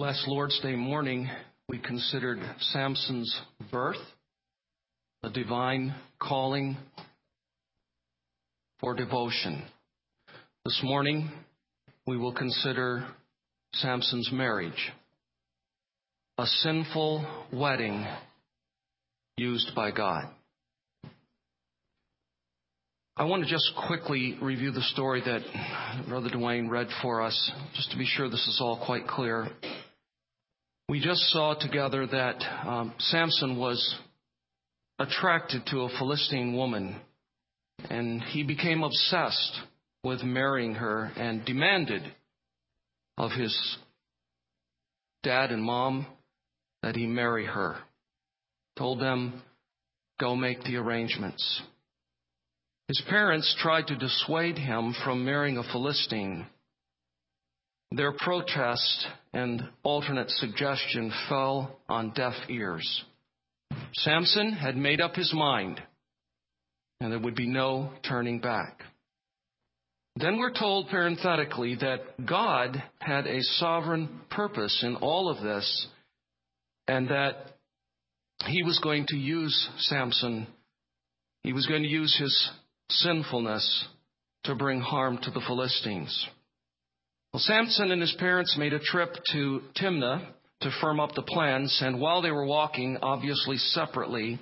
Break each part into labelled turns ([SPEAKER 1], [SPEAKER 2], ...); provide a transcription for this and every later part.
[SPEAKER 1] Last Lord's Day morning, we considered Samson's birth, a divine calling for devotion. This morning, we will consider Samson's marriage, a sinful wedding used by God. I want to just quickly review the story that Brother Dwayne read for us, just to be sure this is all quite clear. We just saw together that um, Samson was attracted to a Philistine woman, and he became obsessed with marrying her and demanded of his dad and mom that he marry her. Told them, go make the arrangements. His parents tried to dissuade him from marrying a Philistine. Their protest and alternate suggestion fell on deaf ears. Samson had made up his mind, and there would be no turning back. Then we're told parenthetically that God had a sovereign purpose in all of this, and that he was going to use Samson, he was going to use his sinfulness to bring harm to the Philistines. Well, Samson and his parents made a trip to Timnah to firm up the plans, and while they were walking, obviously separately,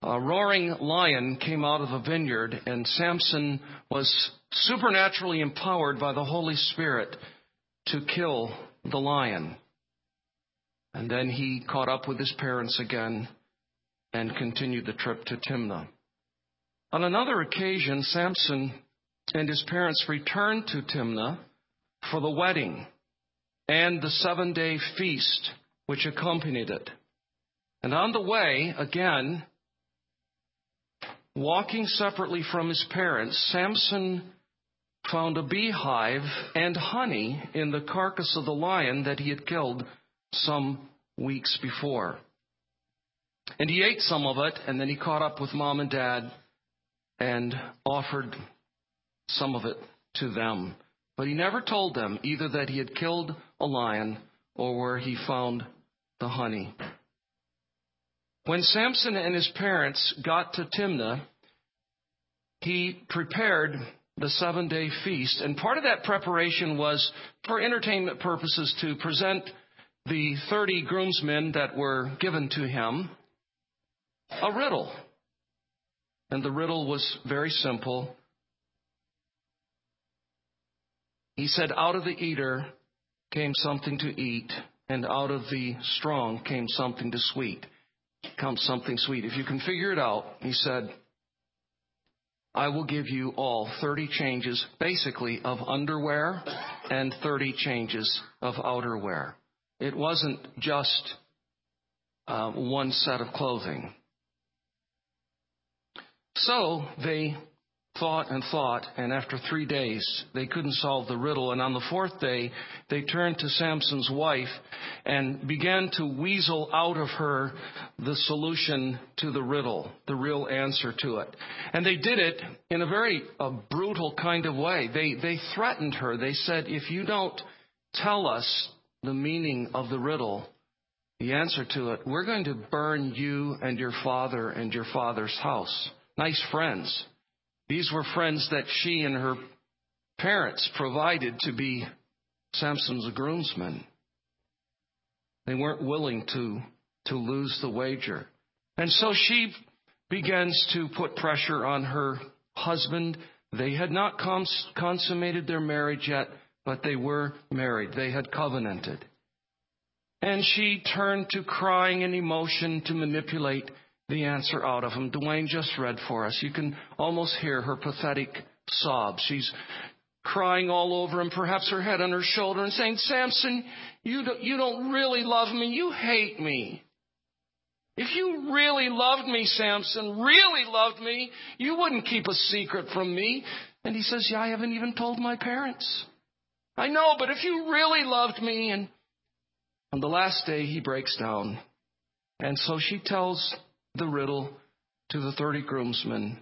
[SPEAKER 1] a roaring lion came out of a vineyard, and Samson was supernaturally empowered by the Holy Spirit to kill the lion. And then he caught up with his parents again and continued the trip to Timnah. On another occasion, Samson and his parents returned to Timnah for the wedding and the seven day feast which accompanied it. And on the way, again, walking separately from his parents, Samson found a beehive and honey in the carcass of the lion that he had killed some weeks before. And he ate some of it, and then he caught up with mom and dad and offered some of it to them. But he never told them either that he had killed a lion or where he found the honey. When Samson and his parents got to Timnah, he prepared the seven day feast. And part of that preparation was for entertainment purposes to present the 30 groomsmen that were given to him a riddle. And the riddle was very simple. He said, Out of the eater came something to eat, and out of the strong came something to sweet. Comes something sweet. If you can figure it out, he said, I will give you all 30 changes, basically, of underwear and 30 changes of outerwear. It wasn't just uh, one set of clothing. So they thought and thought, and after three days, they couldn't solve the riddle. And on the fourth day, they turned to Samson's wife and began to weasel out of her the solution to the riddle, the real answer to it. And they did it in a very a brutal kind of way. They, they threatened her. They said, if you don't tell us the meaning of the riddle, the answer to it, we're going to burn you and your father and your father's house. Nice friends. These were friends that she and her parents provided to be Samson's groomsmen. They weren't willing to, to lose the wager. And so she begins to put pressure on her husband. They had not cons- consummated their marriage yet, but they were married. They had covenanted. And she turned to crying and emotion to manipulate the answer out of him. Dwayne just read for us. You can almost hear her pathetic sobs. She's crying all over him, perhaps her head on her shoulder, and saying, Samson, you don't, you don't really love me. You hate me. If you really loved me, Samson, really loved me, you wouldn't keep a secret from me. And he says, Yeah, I haven't even told my parents. I know, but if you really loved me, and on the last day he breaks down. And so she tells the riddle to the 30 groomsmen.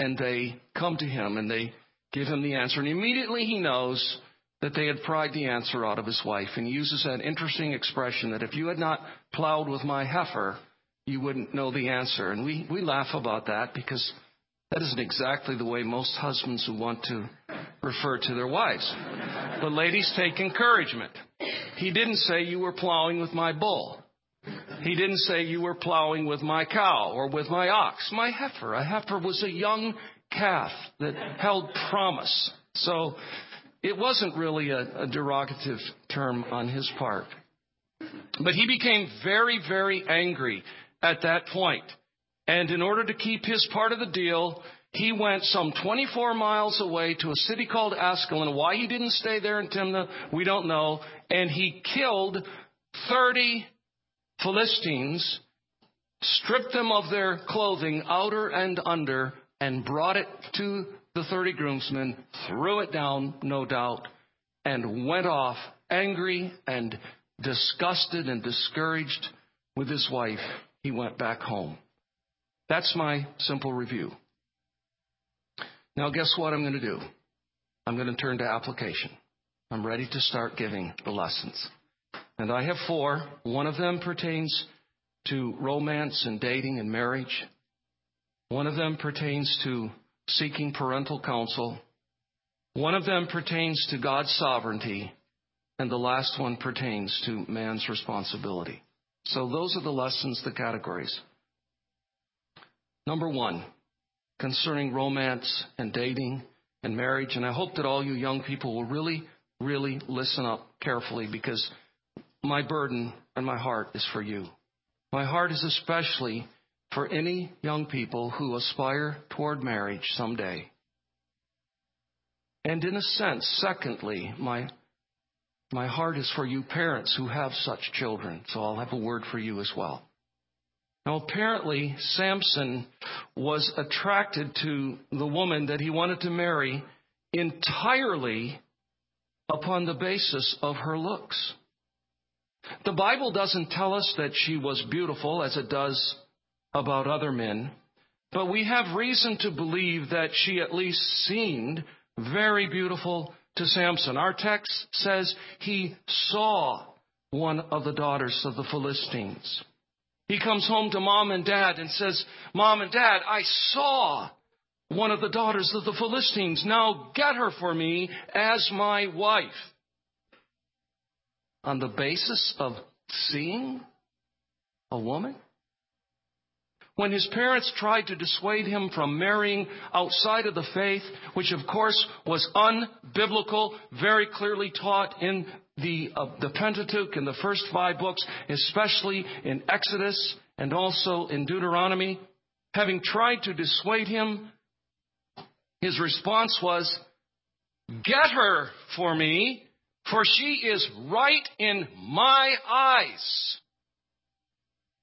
[SPEAKER 1] And they come to him and they give him the answer. And immediately he knows that they had pried the answer out of his wife. And he uses that interesting expression that if you had not plowed with my heifer, you wouldn't know the answer. And we, we laugh about that because that isn't exactly the way most husbands who want to refer to their wives. But ladies take encouragement. He didn't say you were plowing with my bull. He didn't say you were plowing with my cow or with my ox, my heifer. A heifer was a young calf that held promise. So it wasn't really a, a derogative term on his part. But he became very, very angry at that point. And in order to keep his part of the deal, he went some 24 miles away to a city called Ascalon. Why he didn't stay there in Timnah, we don't know. And he killed 30 Philistines, stripped them of their clothing, outer and under, and brought it to the 30 groomsmen, threw it down, no doubt, and went off angry and disgusted and discouraged with his wife. He went back home. That's my simple review. Now, guess what I'm going to do? I'm going to turn to application. I'm ready to start giving the lessons. And I have four. One of them pertains to romance and dating and marriage. One of them pertains to seeking parental counsel. One of them pertains to God's sovereignty. And the last one pertains to man's responsibility. So those are the lessons, the categories. Number one, concerning romance and dating and marriage. And I hope that all you young people will really, really listen up carefully because my burden and my heart is for you. My heart is especially for any young people who aspire toward marriage someday. And in a sense, secondly, my, my heart is for you parents who have such children, so I'll have a word for you as well. Now, apparently, Samson was attracted to the woman that he wanted to marry entirely upon the basis of her looks. The Bible doesn't tell us that she was beautiful as it does about other men, but we have reason to believe that she at least seemed very beautiful to Samson. Our text says he saw one of the daughters of the Philistines. He comes home to mom and dad and says, Mom and dad, I saw one of the daughters of the Philistines. Now get her for me as my wife on the basis of seeing a woman? When his parents tried to dissuade him from marrying outside of the faith, which of course was unbiblical, very clearly taught in the, uh, the Pentateuch in the first five books, especially in Exodus and also in Deuteronomy, having tried to dissuade him, his response was, Get her for me for she is right in my eyes.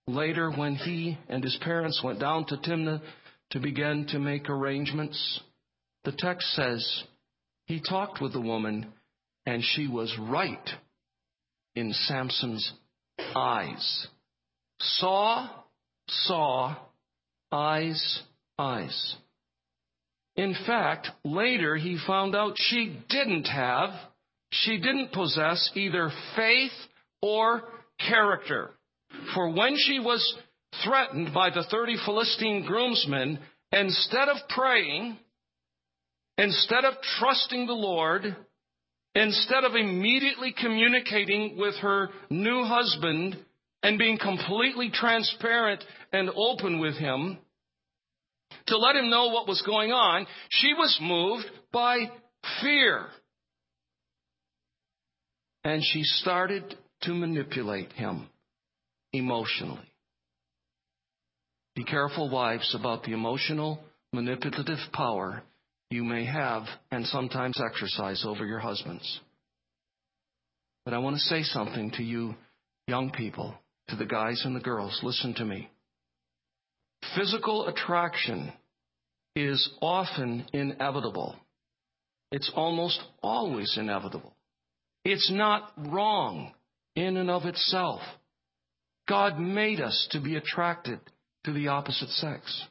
[SPEAKER 1] Later, when he and his parents went down to Timnah to begin to make arrangements, the text says he talked with the woman and she was right in Samson's eyes. Saw, saw, eyes, eyes. In fact, later he found out she didn't have she didn't possess either faith or character. For when she was threatened by the 30 Philistine groomsmen, instead of praying, instead of trusting the Lord, instead of immediately communicating with her new husband and being completely transparent and open with him, to let him know what was going on, she was moved by fear and she started to manipulate him emotionally. Be careful, wives, about the emotional, manipulative power you may have and sometimes exercise over your husbands. But I want to say something to you, young people, to the guys and the girls. Listen to me. Physical attraction is often inevitable. It's almost always inevitable. It's not wrong in and of itself. God made us to be attracted to the opposite sex.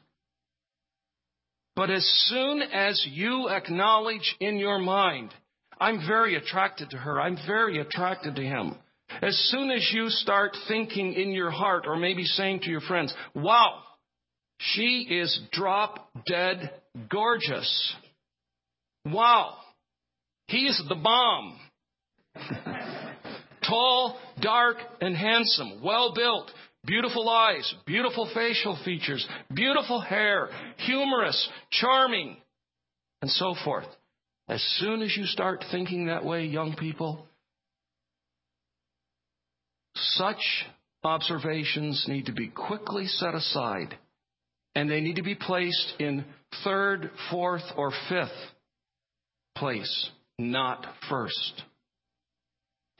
[SPEAKER 1] But as soon as you acknowledge in your mind, I'm very attracted to her. I'm very attracted to him. As soon as you start thinking in your heart, or maybe saying to your friends, wow, she is drop dead gorgeous. Wow, he is the bomb. Tall, dark, and handsome, well built, beautiful eyes, beautiful facial features, beautiful hair, humorous, charming, and so forth. As soon as you start thinking that way, young people, such observations need to be quickly set aside and they need to be placed in third, fourth, or fifth place, not first.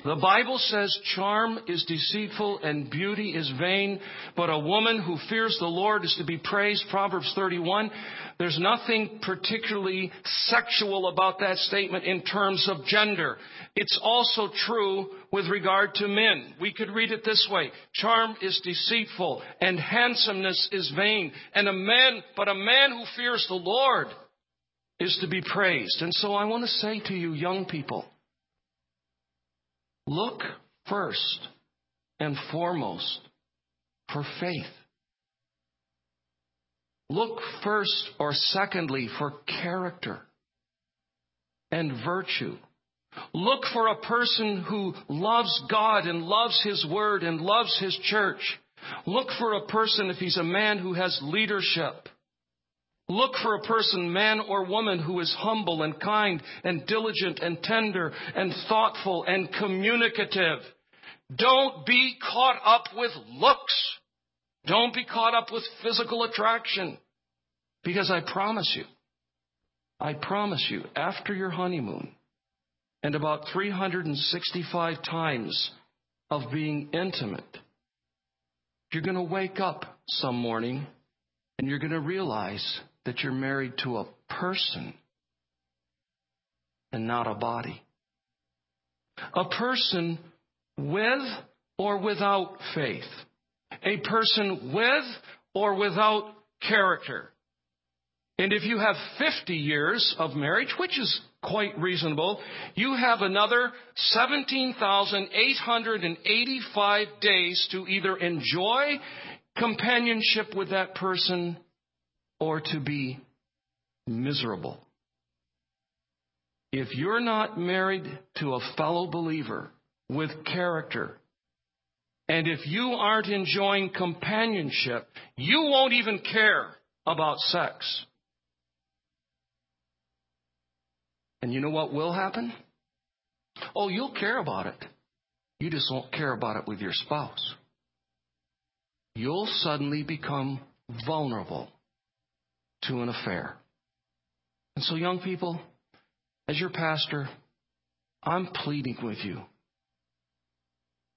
[SPEAKER 1] The Bible says charm is deceitful and beauty is vain, but a woman who fears the Lord is to be praised. Proverbs 31. There's nothing particularly sexual about that statement in terms of gender. It's also true with regard to men. We could read it this way. Charm is deceitful and handsomeness is vain. And a man, but a man who fears the Lord is to be praised. And so I want to say to you young people, Look first and foremost for faith. Look first or secondly for character and virtue. Look for a person who loves God and loves His Word and loves His church. Look for a person if he's a man who has leadership. Look for a person, man or woman, who is humble and kind and diligent and tender and thoughtful and communicative. Don't be caught up with looks. Don't be caught up with physical attraction. Because I promise you, I promise you, after your honeymoon and about 365 times of being intimate, you're going to wake up some morning and you're going to realize that you're married to a person and not a body. A person with or without faith. A person with or without character. And if you have 50 years of marriage, which is quite reasonable, you have another 17,885 days to either enjoy companionship with that person or to be miserable. If you're not married to a fellow believer with character, and if you aren't enjoying companionship, you won't even care about sex. And you know what will happen? Oh, you'll care about it. You just won't care about it with your spouse. You'll suddenly become vulnerable to an affair. And so, young people, as your pastor, I'm pleading with you.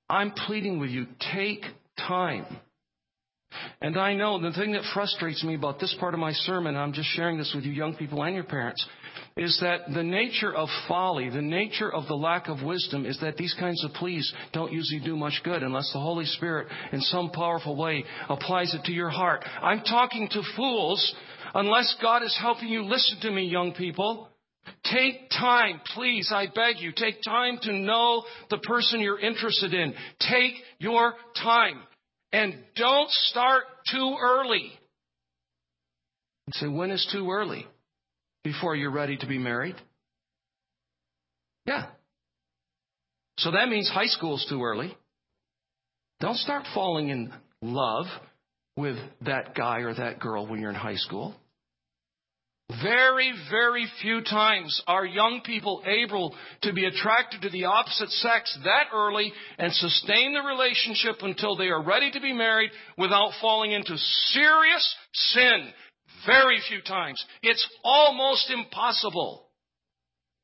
[SPEAKER 1] I'm pleading with you, take time. And I know the thing that frustrates me about this part of my sermon, I'm just sharing this with you, young people and your parents, is that the nature of folly, the nature of the lack of wisdom is that these kinds of pleas don't usually do much good unless the Holy Spirit in some powerful way applies it to your heart. I'm talking to fools Unless God is helping you, listen to me, young people. Take time, please, I beg you, take time to know the person you're interested in. Take your time. And don't start too early. Say, when is too early? Before you're ready to be married? Yeah. So that means high school's too early. Don't start falling in love with that guy or that girl when you're in high school. Very, very few times are young people able to be attracted to the opposite sex that early and sustain the relationship until they are ready to be married without falling into serious sin. Very few times. It's almost impossible.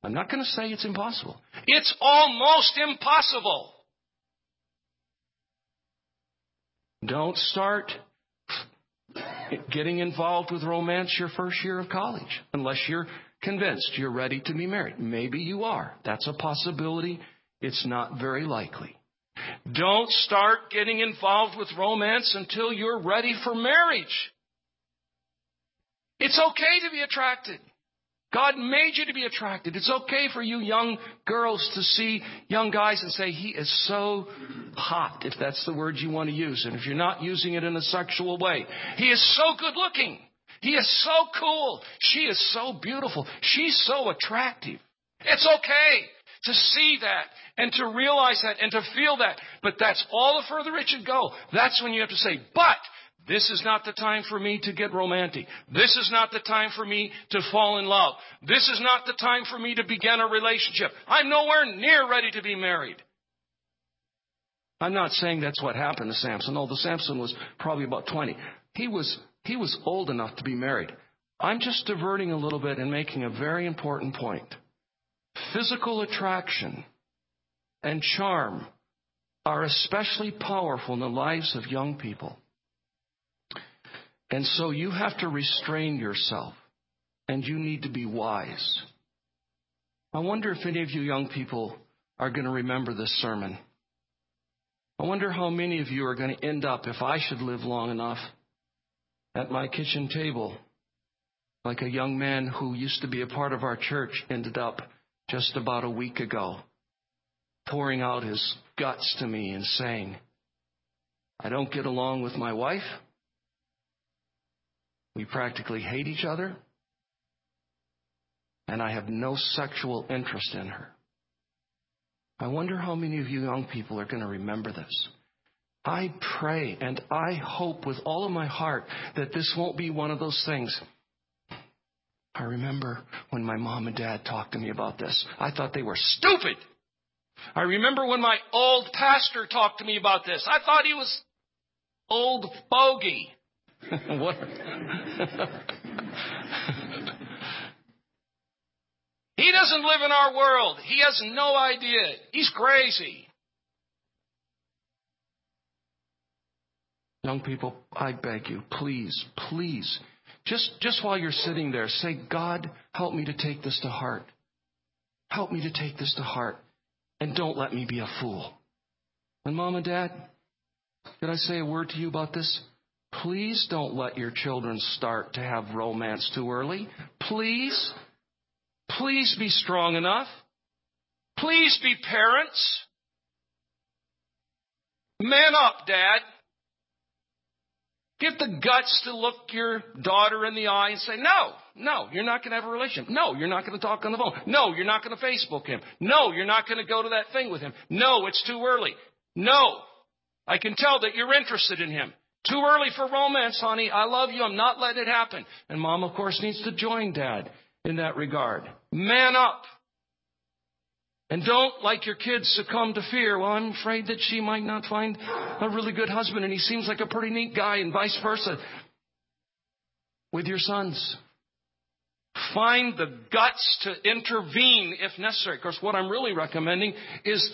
[SPEAKER 1] I'm not going to say it's impossible. It's almost impossible. Don't start getting involved with romance your first year of college, unless you're convinced you're ready to be married. Maybe you are. That's a possibility. It's not very likely. Don't start getting involved with romance until you're ready for marriage. It's okay to be attracted. God made you to be attracted. It's okay for you young girls to see young guys and say, he is so hot, if that's the word you want to use. And if you're not using it in a sexual way, he is so good looking. He is so cool. She is so beautiful. She's so attractive. It's okay to see that and to realize that and to feel that. But that's all the further it should go. That's when you have to say, but this is not the time for me to get romantic. This is not the time for me to fall in love. This is not the time for me to begin a relationship. I'm nowhere near ready to be married. I'm not saying that's what happened to Samson, although Samson was probably about 20. He was, he was old enough to be married. I'm just diverting a little bit and making a very important point. Physical attraction and charm are especially powerful in the lives of young people. And so you have to restrain yourself and you need to be wise. I wonder if any of you young people are going to remember this sermon. I wonder how many of you are going to end up, if I should live long enough, at my kitchen table, like a young man who used to be a part of our church ended up just about a week ago, pouring out his guts to me and saying, I don't get along with my wife. We practically hate each other. And I have no sexual interest in her. I wonder how many of you young people are going to remember this. I pray and I hope with all of my heart that this won't be one of those things. I remember when my mom and dad talked to me about this. I thought they were stupid. I remember when my old pastor talked to me about this. I thought he was old bogey. what? he doesn't live in our world. He has no idea. He's crazy. Young people, I beg you, please, please, just, just while you're sitting there, say, God, help me to take this to heart. Help me to take this to heart. And don't let me be a fool. And mom and dad, did I say a word to you about this? Please don't let your children start to have romance too early. Please. Please be strong enough. Please be parents. Man up, Dad. Get the guts to look your daughter in the eye and say, no, no, you're not going to have a relationship. No, you're not going to talk on the phone. No, you're not going to Facebook him. No, you're not going to go to that thing with him. No, it's too early. No, I can tell that you're interested in him. Too early for romance, honey. I love you. I'm not letting it happen. And mom, of course, needs to join dad in that regard. Man up. And don't, like your kids, succumb to fear. Well, I'm afraid that she might not find a really good husband and he seems like a pretty neat guy and vice versa. With your sons. Find the guts to intervene if necessary. Of course, what I'm really recommending is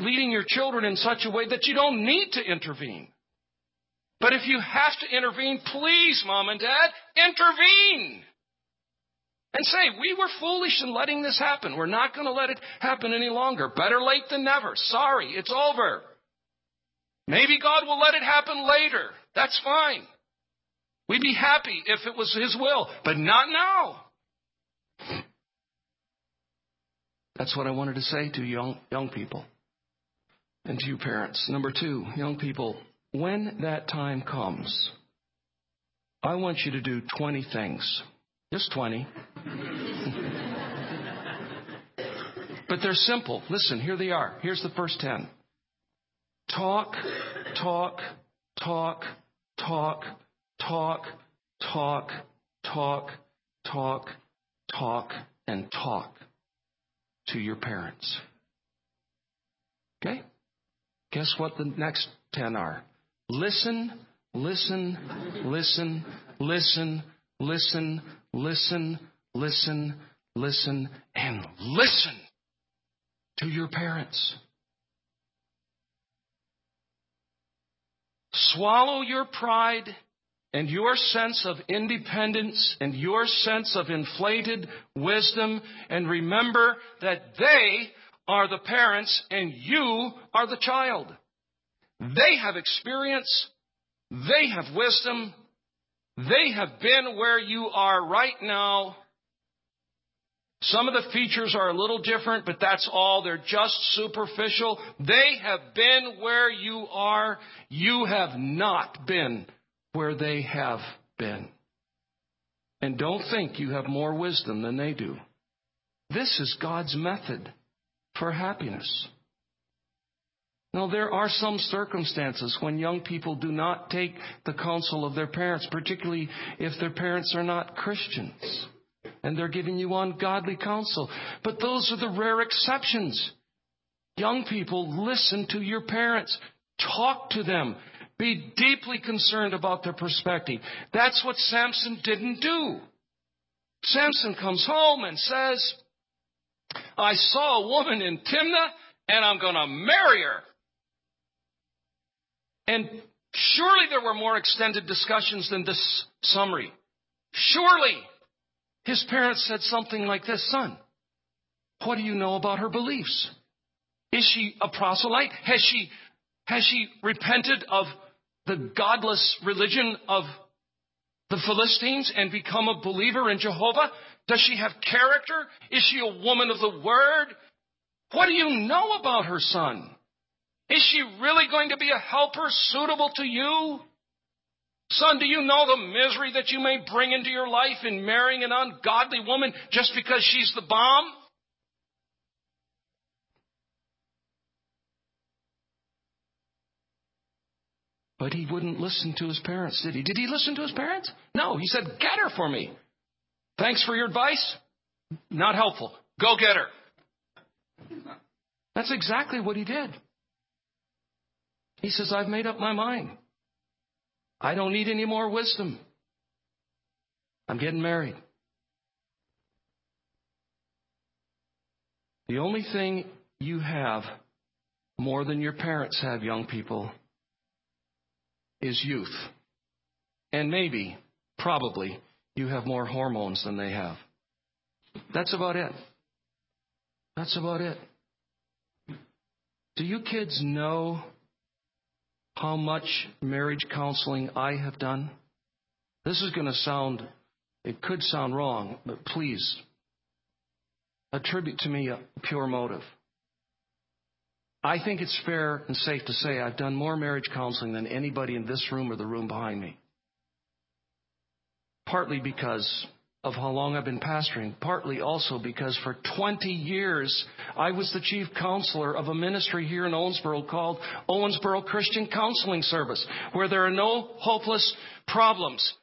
[SPEAKER 1] leading your children in such a way that you don't need to intervene. But if you have to intervene, please, mom and dad, intervene. And say, we were foolish in letting this happen. We're not going to let it happen any longer. Better late than never. Sorry, it's over. Maybe God will let it happen later. That's fine. We'd be happy if it was His will, but not now. That's what I wanted to say to young, young people and to you parents. Number two, young people, when that time comes, I want you to do 20 things. Just 20. but they're simple. Listen, here they are. Here's the first 10. Talk, talk, talk, talk, talk, talk, talk, talk, talk, and talk to your parents. Okay? Guess what the next 10 are? Listen, listen, listen, listen, listen, listen, listen, listen, and listen to your parents. Swallow your pride and your sense of independence and your sense of inflated wisdom and remember that they are the parents and you are the child. They have experience. They have wisdom. They have been where you are right now. Some of the features are a little different, but that's all. They're just superficial. They have been where you are. You have not been where they have been. And don't think you have more wisdom than they do. This is God's method for happiness. Now, there are some circumstances when young people do not take the counsel of their parents, particularly if their parents are not Christians and they're giving you ungodly counsel. But those are the rare exceptions. Young people, listen to your parents. Talk to them. Be deeply concerned about their perspective. That's what Samson didn't do. Samson comes home and says, I saw a woman in Timnah and I'm going to marry her. And surely there were more extended discussions than this summary. Surely his parents said something like this Son, what do you know about her beliefs? Is she a proselyte? Has she, has she repented of the godless religion of the Philistines and become a believer in Jehovah? Does she have character? Is she a woman of the word? What do you know about her son? Is she really going to be a helper suitable to you? Son, do you know the misery that you may bring into your life in marrying an ungodly woman just because she's the bomb? But he wouldn't listen to his parents, did he? Did he listen to his parents? No, he said, Get her for me. Thanks for your advice. Not helpful. Go get her. That's exactly what he did. He says, I've made up my mind. I don't need any more wisdom. I'm getting married. The only thing you have more than your parents have, young people, is youth. And maybe, probably, you have more hormones than they have. That's about it. That's about it. Do you kids know how much marriage counseling I have done? This is going to sound, it could sound wrong, but please attribute to me a pure motive. I think it's fair and safe to say I've done more marriage counseling than anybody in this room or the room behind me. Partly because of how long I've been pastoring, partly also because for 20 years I was the chief counselor of a ministry here in Owensboro called Owensboro Christian Counseling Service, where there are no hopeless problems.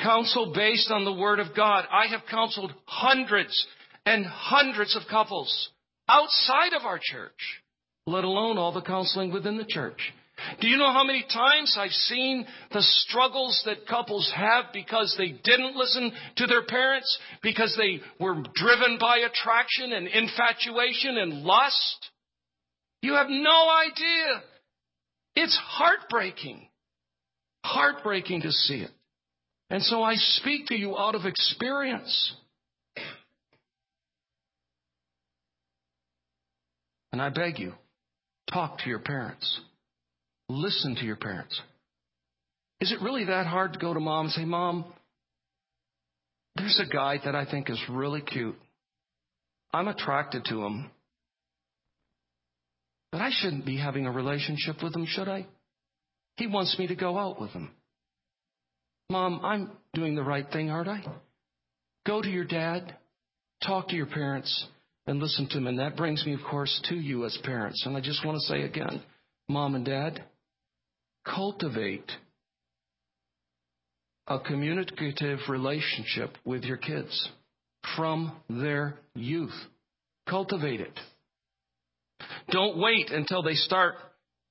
[SPEAKER 1] Counsel based on the Word of God. I have counseled hundreds and hundreds of couples outside of our church, let alone all the counseling within the church. Do you know how many times I've seen the struggles that couples have because they didn't listen to their parents, because they were driven by attraction and infatuation and lust? You have no idea. It's heartbreaking. Heartbreaking to see it. And so I speak to you out of experience. And I beg you, talk to your parents. Listen to your parents. Is it really that hard to go to mom and say, Mom, there's a guy that I think is really cute. I'm attracted to him. But I shouldn't be having a relationship with him, should I? He wants me to go out with him. Mom, I'm doing the right thing, aren't I? Go to your dad, talk to your parents, and listen to them. And that brings me, of course, to you as parents. And I just want to say again, Mom and Dad, cultivate a communicative relationship with your kids from their youth. Cultivate it. Don't wait until they start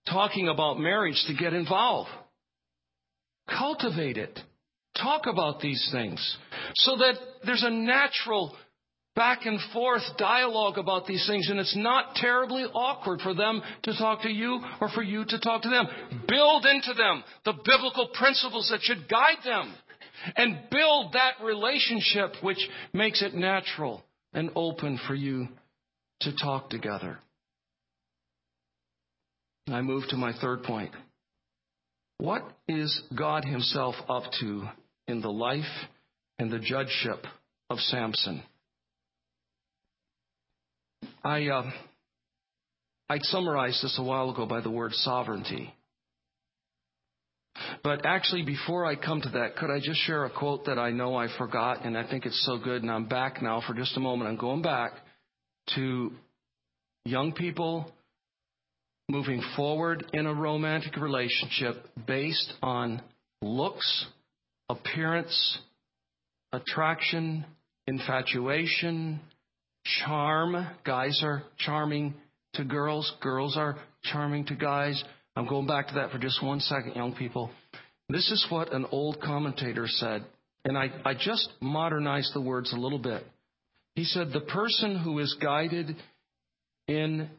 [SPEAKER 1] talking about marriage to get involved. Cultivate it. Talk about these things so that there's a natural back and forth dialogue about these things, and it's not terribly awkward for them to talk to you or for you to talk to them. Build into them the biblical principles that should guide them, and build that relationship which makes it natural and open for you to talk together. I move to my third point. What is God Himself up to in the life and the judgeship of Samson? I, uh, I summarized this a while ago by the word sovereignty. But actually, before I come to that, could I just share a quote that I know I forgot, and I think it's so good, and I'm back now for just a moment. I'm going back to young people moving forward in a romantic relationship based on looks, appearance, attraction, infatuation, charm. Guys are charming to girls, girls are charming to guys. I'm going back to that for just one second, young people. This is what an old commentator said, and I, I just modernized the words a little bit. He said, The person who is guided in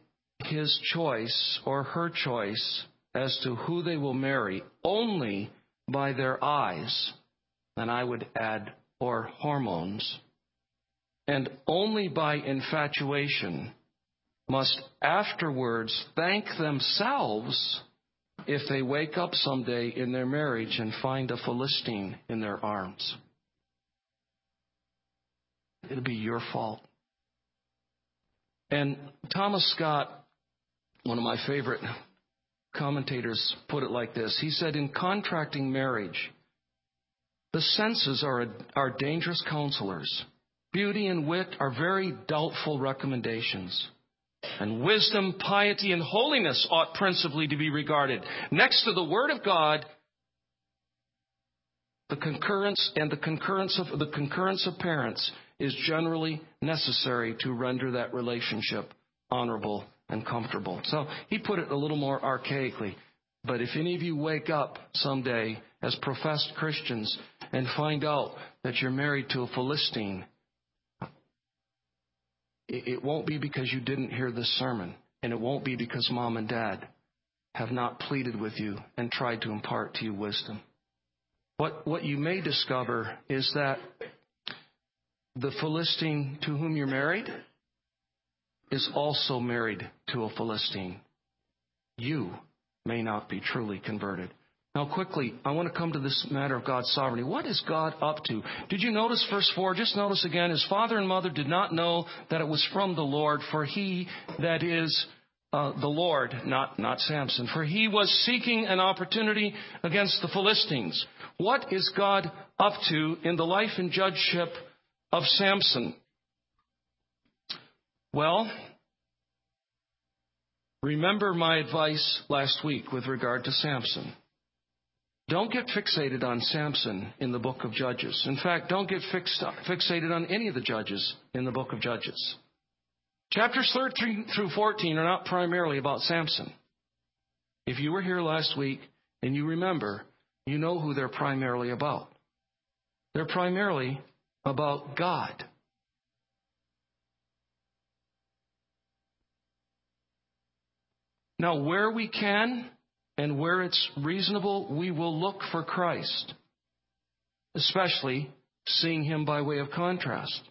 [SPEAKER 1] his choice or her choice as to who they will marry only by their eyes, and I would add, or hormones, and only by infatuation, must afterwards thank themselves if they wake up someday in their marriage and find a Philistine in their arms. It'll be your fault. And Thomas Scott, one of my favorite commentators, put it like this. He said, In contracting marriage, the senses are, are dangerous counselors. Beauty and wit are very doubtful recommendations. And wisdom, piety, and holiness ought principally to be regarded. Next to the Word of God, the concurrence and the concurrence of the concurrence of parents is generally necessary to render that relationship honorable and comfortable. So he put it a little more archaically. But if any of you wake up someday as professed Christians and find out that you're married to a Philistine, it won't be because you didn't hear this sermon, and it won't be because mom and dad have not pleaded with you and tried to impart to you wisdom. What, what you may discover is that the Philistine to whom you're married is also married to a Philistine. You may not be truly converted. Now, quickly, I want to come to this matter of God's sovereignty. What is God up to? Did you notice verse 4? Just notice again, his father and mother did not know that it was from the Lord, for he, that is, uh, the Lord, not, not Samson, for he was seeking an opportunity against the Philistines. What is God up to in the life and judgeship of Samson? Well, remember my advice last week with regard to Samson. Don't get fixated on Samson in the book of Judges. In fact, don't get fixed, fixated on any of the judges in the book of Judges. Chapters 13 through 14 are not primarily about Samson. If you were here last week and you remember, you know who they're primarily about. They're primarily about God. Now, where we can, and where it's reasonable, we will look for Christ, especially seeing him by way of contrast.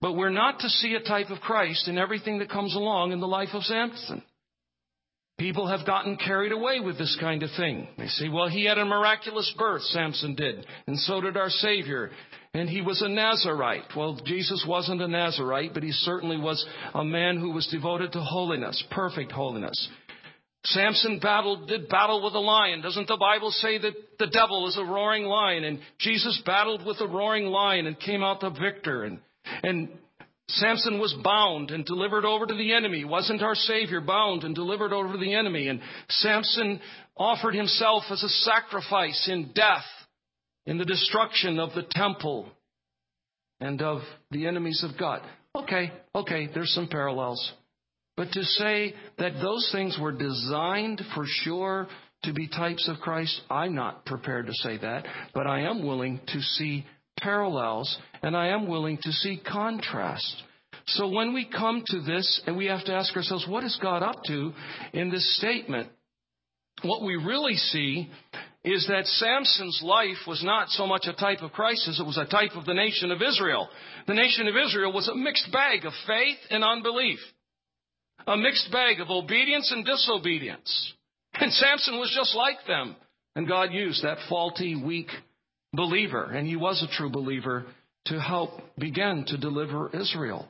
[SPEAKER 1] But we're not to see a type of Christ in everything that comes along in the life of Samson. People have gotten carried away with this kind of thing. They say, well, he had a miraculous birth, Samson did, and so did our Savior. And he was a Nazarite. Well, Jesus wasn't a Nazarite, but he certainly was a man who was devoted to holiness, perfect holiness. Samson battled, did battle with a lion. Doesn't the Bible say that the devil is a roaring lion? And Jesus battled with a roaring lion and came out the victor. And, and Samson was bound and delivered over to the enemy. Wasn't our Savior bound and delivered over to the enemy? And Samson offered himself as a sacrifice in death, in the destruction of the temple and of the enemies of God. Okay, okay, there's some parallels. But to say that those things were designed for sure to be types of Christ, I'm not prepared to say that. But I am willing to see parallels and I am willing to see contrast. So when we come to this and we have to ask ourselves, what is God up to in this statement? What we really see is that Samson's life was not so much a type of Christ as it was a type of the nation of Israel. The nation of Israel was a mixed bag of faith and unbelief a mixed bag of obedience and disobedience. And Samson was just like them. And God used that faulty, weak believer, and he was a true believer, to help begin to deliver Israel.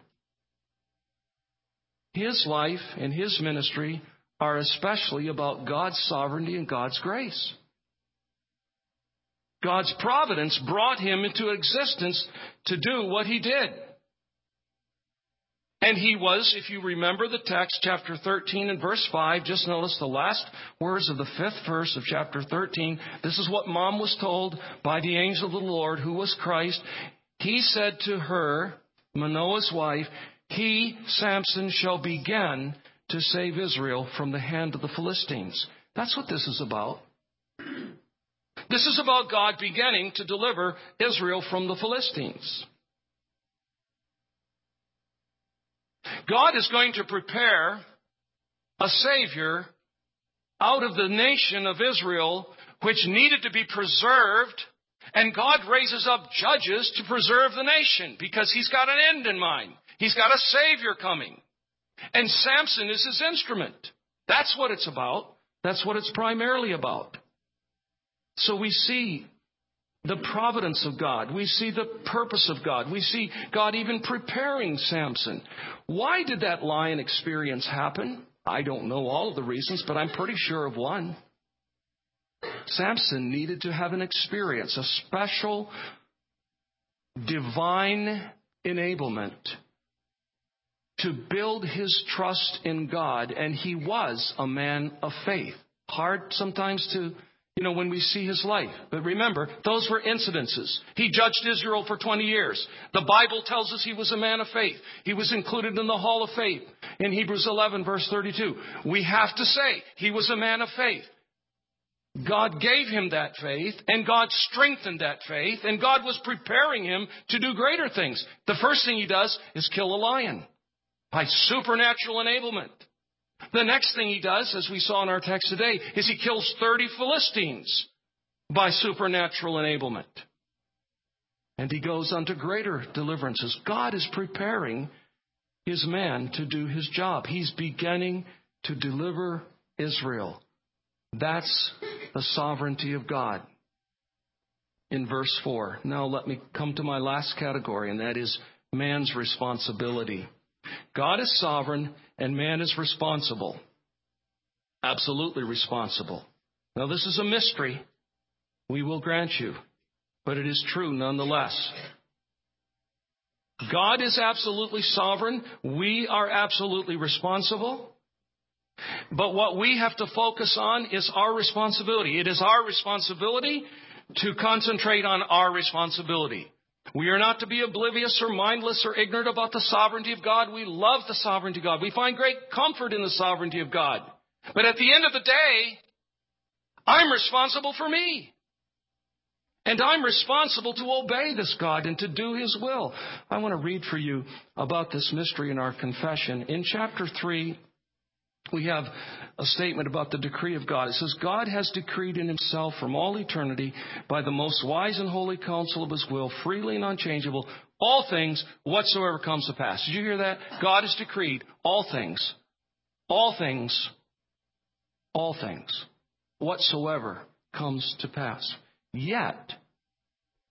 [SPEAKER 1] His life and his ministry are especially about God's sovereignty and God's grace. God's providence brought him into existence to do what he did. And he was, if you remember the text, chapter 13 and verse 5, just notice the last words of the fifth verse of chapter 13. This is what mom was told by the angel of the Lord, who was Christ. He said to her, Manoah's wife, He, Samson, shall begin to save Israel from the hand of the Philistines. That's what this is about. This is about God beginning to deliver Israel from the Philistines. God is going to prepare a Savior out of the nation of Israel, which needed to be preserved, and God raises up judges to preserve the nation because He's got an end in mind. He's got a Savior coming. And Samson is His instrument. That's what it's about. That's what it's primarily about. So we see the providence of God. We see the purpose of God. We see God even preparing Samson. Why did that lion experience happen? I don't know all of the reasons, but I'm pretty sure of one. Samson needed to have an experience, a special divine enablement to build his trust in God, and he was a man of faith. Hard sometimes to you know, when we see his life. But remember, those were incidences. He judged Israel for 20 years. The Bible tells us he was a man of faith. He was included in the hall of faith in Hebrews 11 verse 32. We have to say he was a man of faith. God gave him that faith and God strengthened that faith and God was preparing him to do greater things. The first thing he does is kill a lion by supernatural enablement. The next thing he does, as we saw in our text today, is he kills 30 Philistines by supernatural enablement. And he goes on to greater deliverances. God is preparing his man to do his job. He's beginning to deliver Israel. That's the sovereignty of God. In verse 4. Now let me come to my last category, and that is man's responsibility. God is sovereign and man is responsible. Absolutely responsible. Now, this is a mystery. We will grant you, but it is true nonetheless. God is absolutely sovereign. We are absolutely responsible. But what we have to focus on is our responsibility. It is our responsibility to concentrate on our responsibility. We are not to be oblivious or mindless or ignorant about the sovereignty of God. We love the sovereignty of God. We find great comfort in the sovereignty of God. But at the end of the day, I'm responsible for me. And I'm responsible to obey this God and to do His will. I want to read for you about this mystery in our confession. In chapter 3, we have a statement about the decree of God. It says, God has decreed in himself from all eternity by the most wise and holy counsel of his will, freely and unchangeable, all things whatsoever comes to pass. Did you hear that? God has decreed all things, all things, all things whatsoever comes to pass. Yet,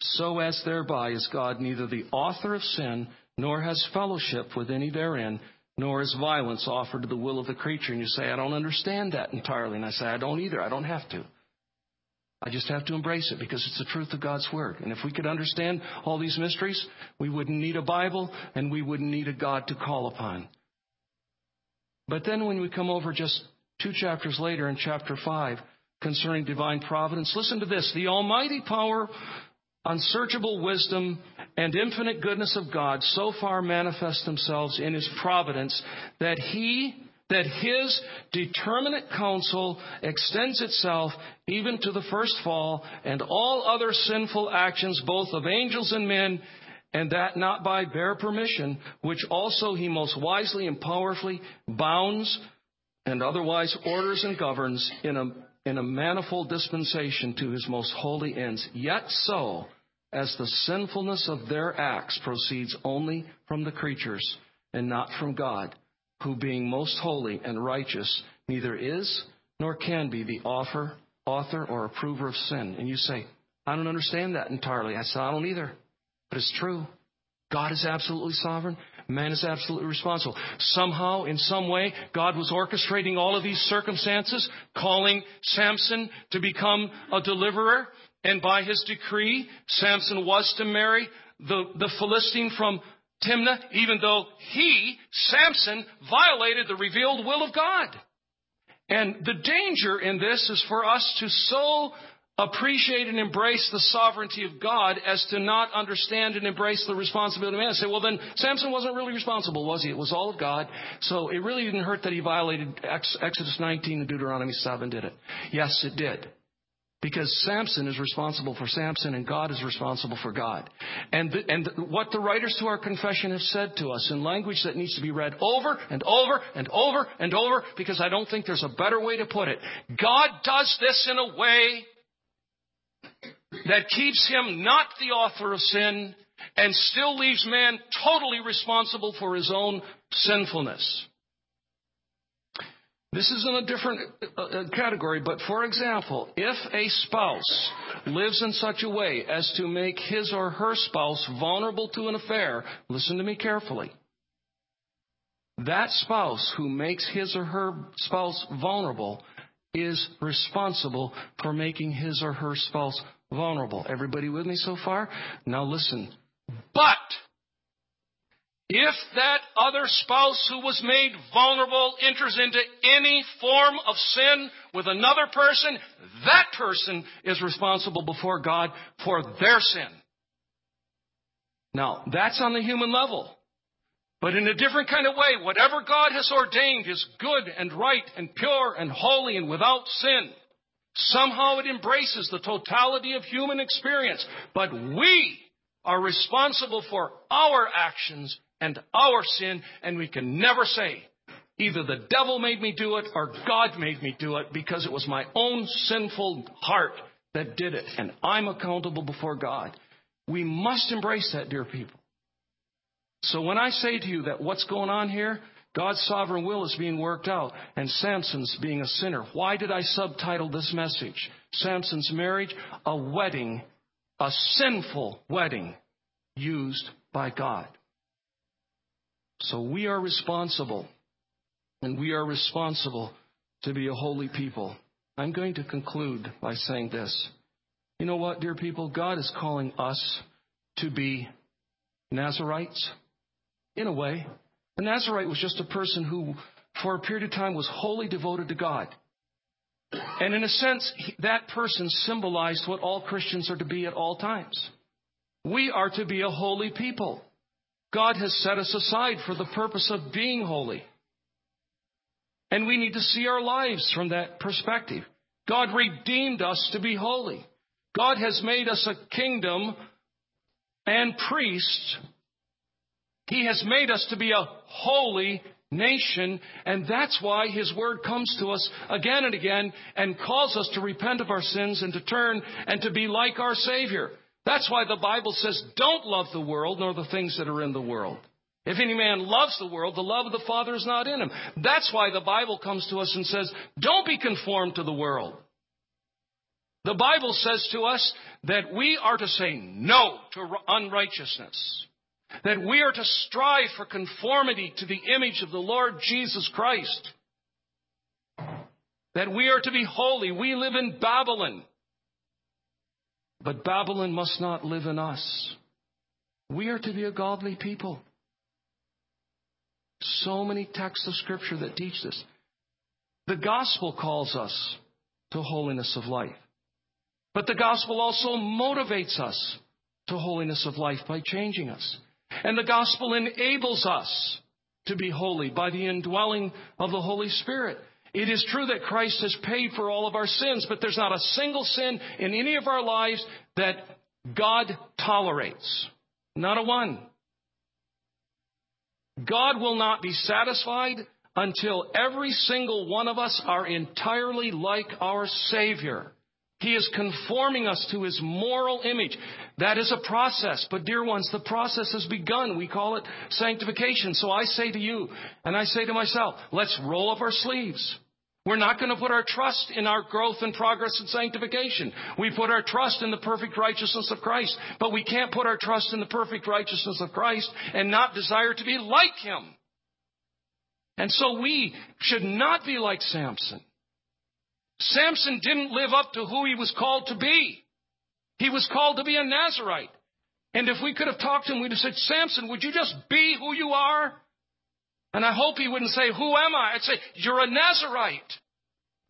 [SPEAKER 1] so as thereby is God neither the author of sin, nor has fellowship with any therein, nor is violence offered to the will of the creature. And you say, I don't understand that entirely. And I say, I don't either. I don't have to. I just have to embrace it because it's the truth of God's Word. And if we could understand all these mysteries, we wouldn't need a Bible and we wouldn't need a God to call upon. But then when we come over just two chapters later in chapter 5 concerning divine providence, listen to this. The almighty power unsearchable wisdom and infinite goodness of God so far manifest themselves in his providence that he that his determinate counsel extends itself even to the first fall and all other sinful actions both of angels and men and that not by bare permission which also he most wisely and powerfully bounds and otherwise orders and governs in a in a manifold dispensation to his most holy ends, yet so as the sinfulness of their acts proceeds only from the creatures and not from God, who being most holy and righteous neither is nor can be the author, author or approver of sin. And you say, I don't understand that entirely. I say, I don't either. But it's true. God is absolutely sovereign. Man is absolutely responsible. Somehow, in some way, God was orchestrating all of these circumstances, calling Samson to become a deliverer. And by his decree, Samson was to marry the, the Philistine from Timnah, even though he, Samson, violated the revealed will of God. And the danger in this is for us to so appreciate and embrace the sovereignty of God as to not understand and embrace the responsibility of man. I Say, well, then Samson wasn't really responsible, was he? It was all of God. So it really didn't hurt that he violated Exodus 19 and Deuteronomy 7, did it? Yes, it did. Because Samson is responsible for Samson and God is responsible for God. And, the, and what the writers to our confession have said to us in language that needs to be read over and over and over and over because I don't think there's a better way to put it. God does this in a way that keeps him not the author of sin and still leaves man totally responsible for his own sinfulness. This is in a different uh, uh, category, but for example, if a spouse lives in such a way as to make his or her spouse vulnerable to an affair, listen to me carefully. That spouse who makes his or her spouse vulnerable is responsible for making his or her spouse vulnerable. Everybody with me so far? Now listen. But if that other spouse who was made vulnerable enters into any form of sin with another person, that person is responsible before God for their sin. Now, that's on the human level. But in a different kind of way, whatever God has ordained is good and right and pure and holy and without sin. Somehow it embraces the totality of human experience. But we are responsible for our actions and our sin, and we can never say, either the devil made me do it or God made me do it because it was my own sinful heart that did it, and I'm accountable before God. We must embrace that, dear people. So when I say to you that what's going on here, God's sovereign will is being worked out, and Samson's being a sinner. Why did I subtitle this message? Samson's marriage, a wedding, a sinful wedding used by God. So we are responsible, and we are responsible to be a holy people. I'm going to conclude by saying this. You know what, dear people? God is calling us to be Nazarites, in a way. A Nazarite was just a person who, for a period of time, was wholly devoted to God. And in a sense, that person symbolized what all Christians are to be at all times. We are to be a holy people. God has set us aside for the purpose of being holy. And we need to see our lives from that perspective. God redeemed us to be holy. God has made us a kingdom and priests. He has made us to be a holy nation, and that's why His Word comes to us again and again and calls us to repent of our sins and to turn and to be like our Savior. That's why the Bible says, don't love the world nor the things that are in the world. If any man loves the world, the love of the Father is not in him. That's why the Bible comes to us and says, don't be conformed to the world. The Bible says to us that we are to say no to unrighteousness. That we are to strive for conformity to the image of the Lord Jesus Christ. That we are to be holy. We live in Babylon. But Babylon must not live in us. We are to be a godly people. So many texts of Scripture that teach this. The gospel calls us to holiness of life. But the gospel also motivates us to holiness of life by changing us. And the gospel enables us to be holy by the indwelling of the Holy Spirit. It is true that Christ has paid for all of our sins, but there's not a single sin in any of our lives that God tolerates. Not a one. God will not be satisfied until every single one of us are entirely like our Savior. He is conforming us to His moral image. That is a process. But dear ones, the process has begun. We call it sanctification. So I say to you, and I say to myself, let's roll up our sleeves. We're not going to put our trust in our growth and progress and sanctification. We put our trust in the perfect righteousness of Christ. But we can't put our trust in the perfect righteousness of Christ and not desire to be like Him. And so we should not be like Samson. Samson didn't live up to who he was called to be. He was called to be a Nazarite. And if we could have talked to him, we'd have said, Samson, would you just be who you are? And I hope he wouldn't say, Who am I? I'd say, You're a Nazarite.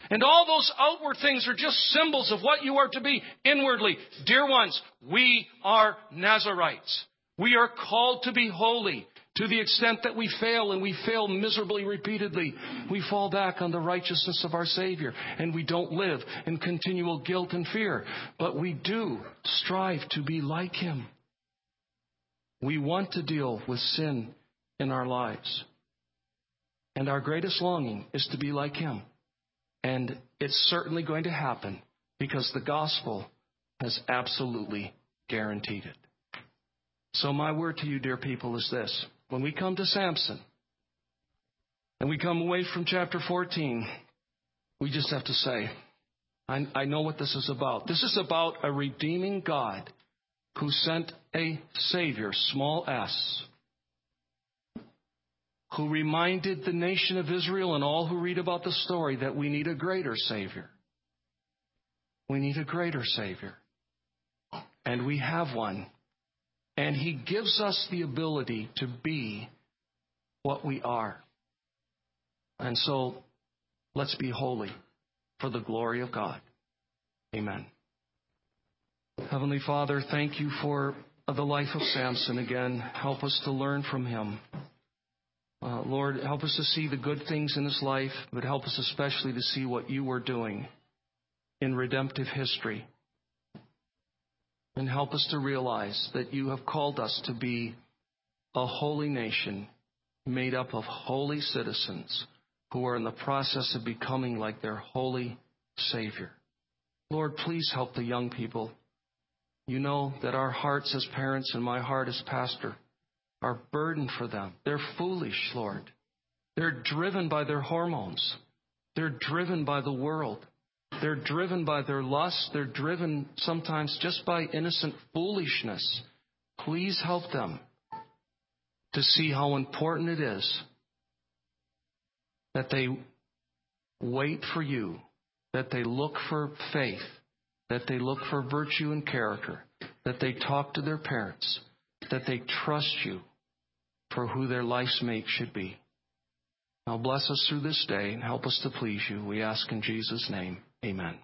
[SPEAKER 1] And all those outward things are just symbols of what you are to be inwardly. Dear ones, we are Nazarites. We are called to be holy. To the extent that we fail and we fail miserably repeatedly, we fall back on the righteousness of our Savior and we don't live in continual guilt and fear. But we do strive to be like Him. We want to deal with sin in our lives. And our greatest longing is to be like Him. And it's certainly going to happen because the gospel has absolutely guaranteed it. So, my word to you, dear people, is this. When we come to Samson and we come away from chapter 14, we just have to say, I, I know what this is about. This is about a redeeming God who sent a Savior, small s, who reminded the nation of Israel and all who read about the story that we need a greater Savior. We need a greater Savior. And we have one. And He gives us the ability to be what we are. And so let's be holy for the glory of God. Amen. Heavenly Father, thank you for the life of Samson again. Help us to learn from him. Uh, Lord, help us to see the good things in his life, but help us especially to see what you are doing in redemptive history. And help us to realize that you have called us to be a holy nation made up of holy citizens who are in the process of becoming like their holy Savior. Lord, please help the young people. You know that our hearts as parents and my heart as pastor are burden for them. They're foolish, Lord. They're driven by their hormones. They're driven by the world. They're driven by their lust. They're driven sometimes just by innocent foolishness. Please help them to see how important it is that they wait for you, that they look for faith, that they look for virtue and character, that they talk to their parents, that they trust you, for who their life's mate should be. Now bless us through this day and help us to please you. We ask in Jesus' name. Amen.